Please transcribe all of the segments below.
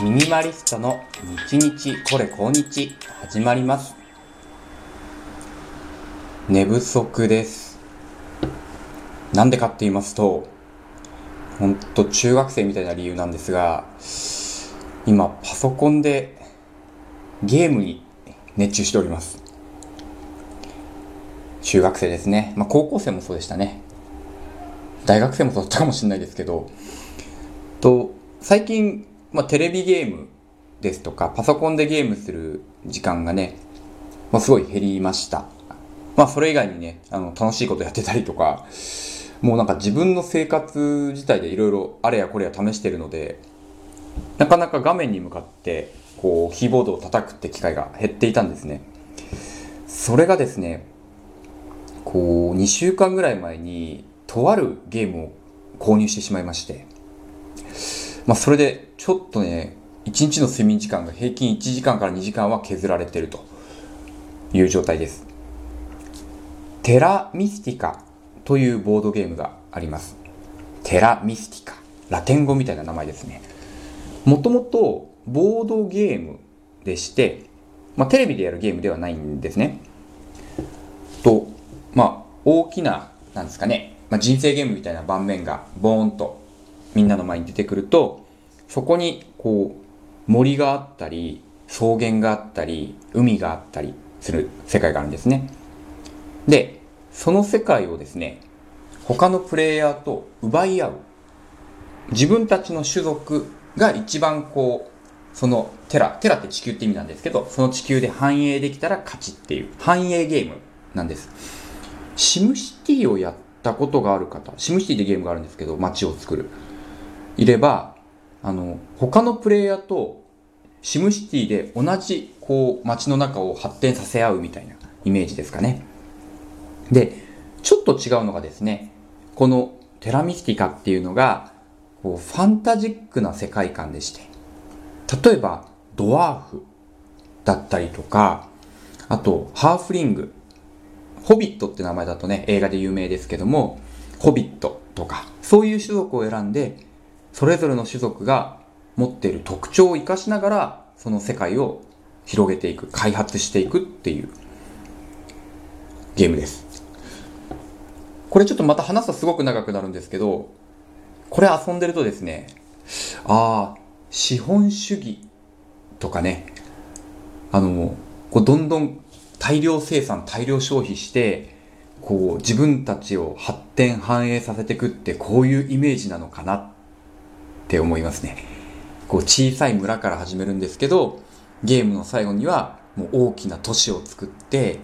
ミニマリストの日日これ今日始まります。寝不足です。なんでかって言いますと、ほんと中学生みたいな理由なんですが、今パソコンでゲームに熱中しております。中学生ですね。まあ高校生もそうでしたね。大学生もそうだったかもしれないですけど、と最近、まあ、テレビゲームですとかパソコンでゲームする時間がね、まあ、すごい減りました。まあそれ以外にねあの楽しいことやってたりとかもうなんか自分の生活自体でいろいろあれやこれや試してるのでなかなか画面に向かってこうキーボードを叩くって機会が減っていたんですね。それがですねこう2週間ぐらい前にとあるゲームを購入してしまいましてまあ、それでちょっとね、1日の睡眠時間が平均1時間から2時間は削られてるという状態です。テラミスティカというボードゲームがあります。テラミスティカ。ラテン語みたいな名前ですね。もともとボードゲームでして、まあ、テレビでやるゲームではないんですね。と、まあ、大きな、なんですかね、まあ、人生ゲームみたいな盤面がボーンとみんなの前に出てくると、そこにこう森があったり、草原があったり、海があったりする世界があるんですね。で、その世界をですね、他のプレイヤーと奪い合う。自分たちの種族が一番こう、そのテラ、テラって地球って意味なんですけど、その地球で繁栄できたら勝ちっていう繁栄ゲームなんです。シムシティをやったことがある方、シムシティでゲームがあるんですけど、街を作る。いれば、あの、他のプレイヤーとシムシティで同じこう街の中を発展させ合うみたいなイメージですかね。で、ちょっと違うのがですね、このテラミスティカっていうのが、こうファンタジックな世界観でして、例えばドワーフだったりとか、あとハーフリング、ホビットって名前だとね、映画で有名ですけども、ホビットとか、そういう種族を選んで、それぞれの種族が持っている特徴を生かしながら、その世界を広げていく、開発していくっていうゲームです。これちょっとまた話すとすごく長くなるんですけど、これ遊んでるとですね、ああ、資本主義とかね、あの、こうどんどん大量生産、大量消費して、こう自分たちを発展繁栄させていくってこういうイメージなのかなって思いますね。こう小さい村から始めるんですけど、ゲームの最後にはもう大きな都市を作って、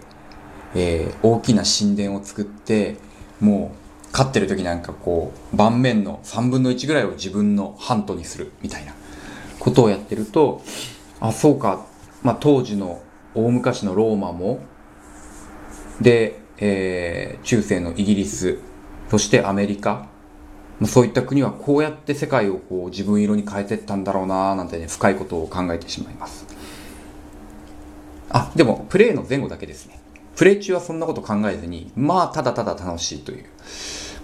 えー大きな神殿を作って、もう勝ってる時なんかこう盤面の3分の1ぐらいを自分のハントにするみたいなことをやってると、あ、そうか、まあ当時の大昔のローマも、で、えー中世のイギリス、そしてアメリカ、そういった国はこうやって世界をこう自分色に変えてったんだろうなーなんてね、深いことを考えてしまいます。あ、でも、プレイの前後だけですね。プレイ中はそんなこと考えずに、まあ、ただただ楽しいという、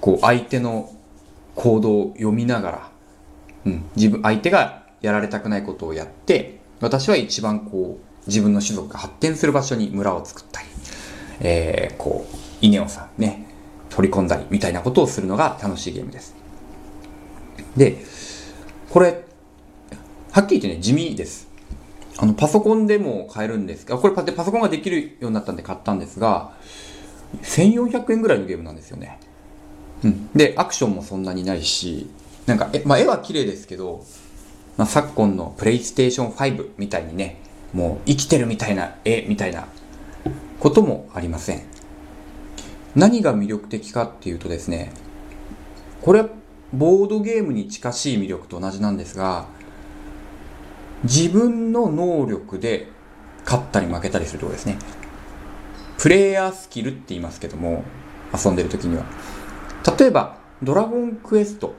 こう、相手の行動を読みながら、うん、自分、相手がやられたくないことをやって、私は一番こう、自分の種族が発展する場所に村を作ったり、えー、こう、稲をさ、ね、取り込んだりみたいなことをするのが楽しいゲームです。で、これ、はっきり言ってね、地味です。あの、パソコンでも買えるんですが、これパパソコンができるようになったんで買ったんですが、1400円ぐらいのゲームなんですよね。うん。で、アクションもそんなにないし、なんか、え、まあ、絵は綺麗ですけど、まあ、昨今のプレイステーション5みたいにね、もう生きてるみたいな絵みたいなこともありません。何が魅力的かっていうとですね、これボードゲームに近しい魅力と同じなんですが、自分の能力で勝ったり負けたりするところですね。プレイヤースキルって言いますけども、遊んでる時には。例えば、ドラゴンクエスト。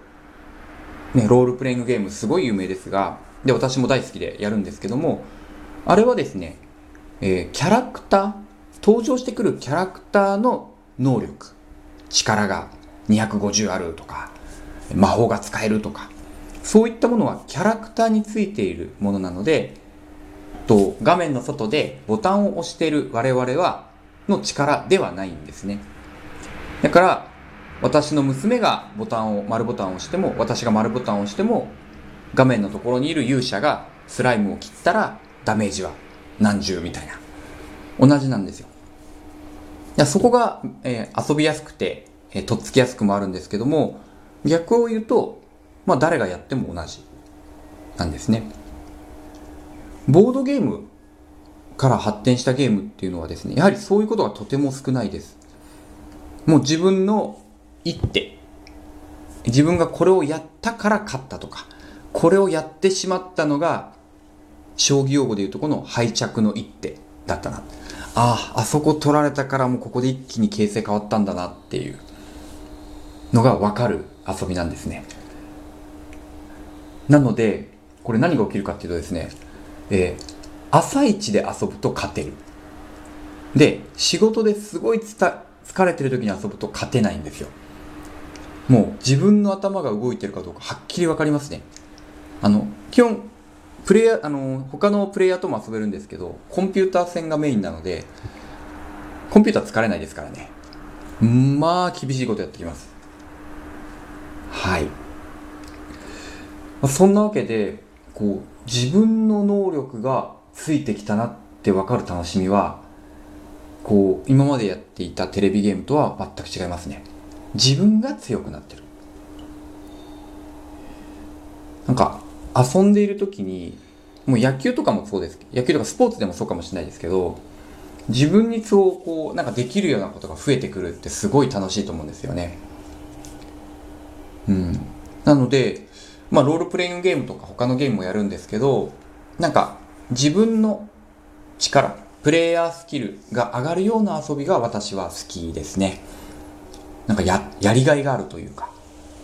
ね、ロールプレイングゲームすごい有名ですが、で、私も大好きでやるんですけども、あれはですね、えーキャラクター、登場してくるキャラクターの能力、力が250あるとか、魔法が使えるとか、そういったものはキャラクターについているものなのでと画面の外でボタンを押している我々はの力ではないんですね。だから私の娘がボタンを丸ボタンを押しても私が丸ボタンを押しても画面のところにいる勇者がスライムを切ったらダメージは何十みたいな。同じなんですよ。そこが、えー、遊びやすくて、えー、とっつきやすくもあるんですけども逆を言うと、まあ、誰がやっても同じなんですね。ボードゲームから発展したゲームっていうのはですねやはりそういうことがとても少ないです。もう自分の一手自分がこれをやったから勝ったとかこれをやってしまったのが将棋用語でいうとこの敗着の一手だったな。あああそこ取られたからもうここで一気に形勢変わったんだなっていう。のが分かる遊びなんですねなのでこれ何が起きるかっていうとですね、えー、朝一で遊ぶと勝てるで仕事ですごい疲れてる時に遊ぶと勝てないんですよもう自分の頭が動いてるかどうかはっきり分かりますねあの基本プレイヤー、あの、他のプレイヤーとも遊べるんですけど、コンピューター戦がメインなので、コンピューター疲れないですからね。まあ、厳しいことやってきます。はい。まそんなわけで、こう、自分の能力がついてきたなって分かる楽しみは、こう、今までやっていたテレビゲームとは全く違いますね。自分が強くなってる。なんか、遊んでいる時にもう野球とかもそうです野球とかスポーツでもそうかもしれないですけど自分にそうこうなんかできるようなことが増えてくるってすごい楽しいと思うんですよね。うん、なので、まあ、ロールプレイングゲームとか他のゲームもやるんですけどなんか自分の力プレイヤースキルが上がるような遊びが私は好きですね。なんかややりがいがあるというか。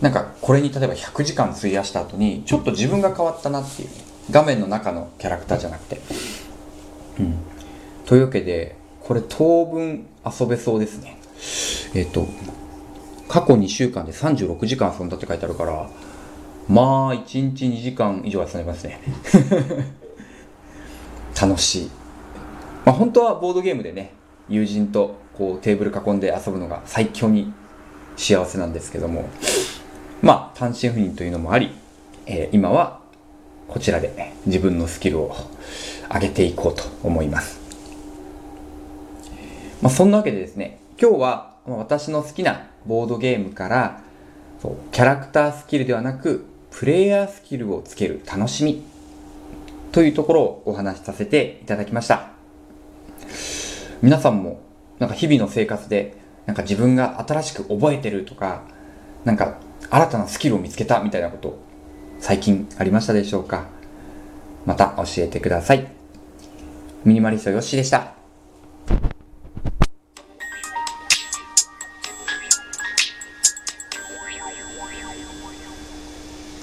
なんかこれに例えば100時間費やした後にちょっと自分が変わったなっていう画面の中のキャラクターじゃなくてうんというわけでこれ当分遊べそうですねえっ、と過去2週間で36時間遊んだって書いてあるからまあ1日2時間以上遊んでますね 楽しいまあ本当はボードゲームでね友人とこうテーブル囲んで遊ぶのが最強に幸せなんですけどもまあ、単身赴任というのもあり、えー、今はこちらで、ね、自分のスキルを上げていこうと思います。まあ、そんなわけでですね、今日は私の好きなボードゲームからそうキャラクタースキルではなくプレイヤースキルをつける楽しみというところをお話しさせていただきました。皆さんもなんか日々の生活でなんか自分が新しく覚えてるとかなんか新たなスキルを見つけたみたいなこと最近ありましたでしょうか？また教えてください。ミニマリストヨッシーでした。